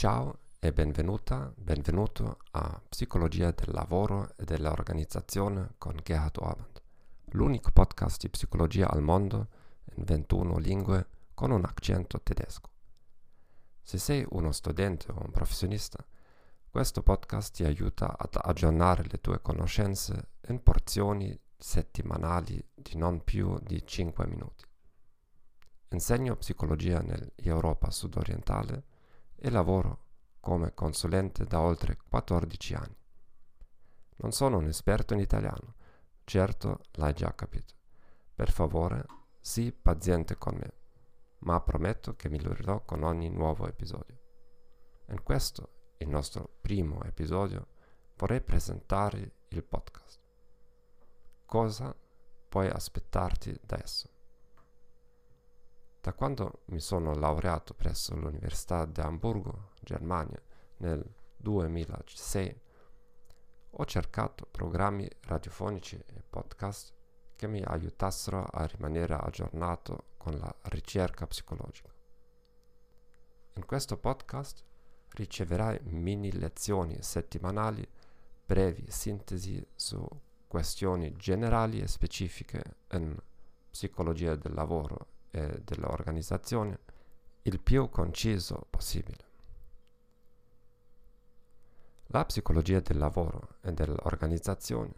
Ciao e benvenuta, benvenuto a Psicologia del lavoro e dell'organizzazione con Gerhard Orband, l'unico podcast di psicologia al mondo in 21 lingue con un accento tedesco. Se sei uno studente o un professionista, questo podcast ti aiuta ad aggiornare le tue conoscenze in porzioni settimanali di non più di 5 minuti. Insegno psicologia nell'Europa sudorientale e lavoro come consulente da oltre 14 anni. Non sono un esperto in italiano, certo l'hai già capito. Per favore, sii paziente con me, ma prometto che migliorerò con ogni nuovo episodio. In questo, il nostro primo episodio, vorrei presentare il podcast. Cosa puoi aspettarti da esso? Da quando mi sono laureato presso l'Università di Amburgo, Germania, nel 2006, ho cercato programmi radiofonici e podcast che mi aiutassero a rimanere aggiornato con la ricerca psicologica. In questo podcast riceverai mini lezioni settimanali, brevi sintesi su questioni generali e specifiche in psicologia del lavoro e dell'organizzazione il più conciso possibile. La psicologia del lavoro e dell'organizzazione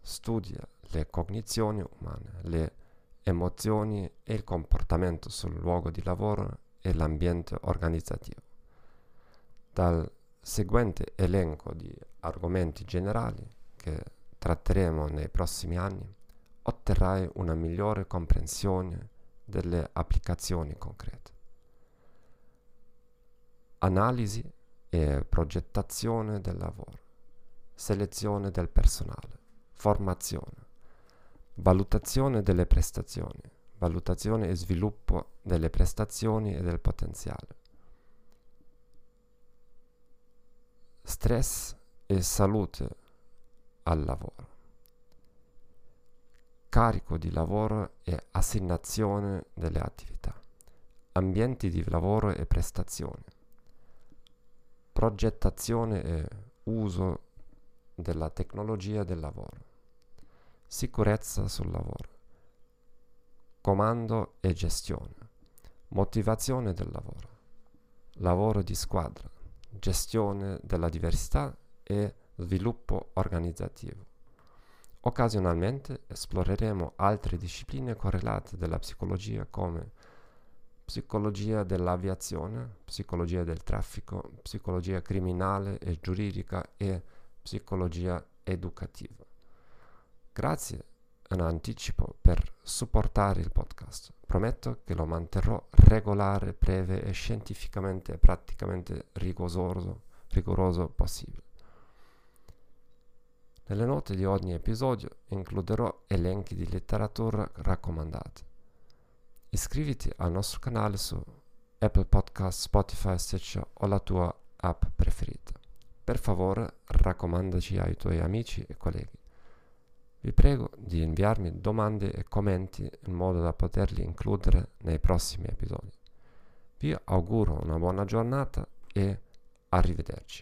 studia le cognizioni umane, le emozioni e il comportamento sul luogo di lavoro e l'ambiente organizzativo. Dal seguente elenco di argomenti generali che tratteremo nei prossimi anni, otterrai una migliore comprensione delle applicazioni concrete. Analisi e progettazione del lavoro, selezione del personale, formazione, valutazione delle prestazioni, valutazione e sviluppo delle prestazioni e del potenziale, stress e salute al lavoro, carico di lavoro e assegnazione delle attività, ambienti di lavoro e prestazione, progettazione e uso della tecnologia del lavoro, sicurezza sul lavoro, comando e gestione, motivazione del lavoro, lavoro di squadra, gestione della diversità e sviluppo organizzativo. Occasionalmente esploreremo altre discipline correlate della psicologia come psicologia dell'aviazione, psicologia del traffico, psicologia criminale e giuridica e psicologia educativa. Grazie in anticipo per supportare il podcast. Prometto che lo manterrò regolare, breve e scientificamente e praticamente rigoroso, rigoroso possibile. Nelle note di ogni episodio includerò elenchi di letteratura raccomandate. Iscriviti al nostro canale su Apple Podcast, Spotify, Stitcher o la tua app preferita. Per favore raccomandaci ai tuoi amici e colleghi. Vi prego di inviarmi domande e commenti in modo da poterli includere nei prossimi episodi. Vi auguro una buona giornata e arrivederci.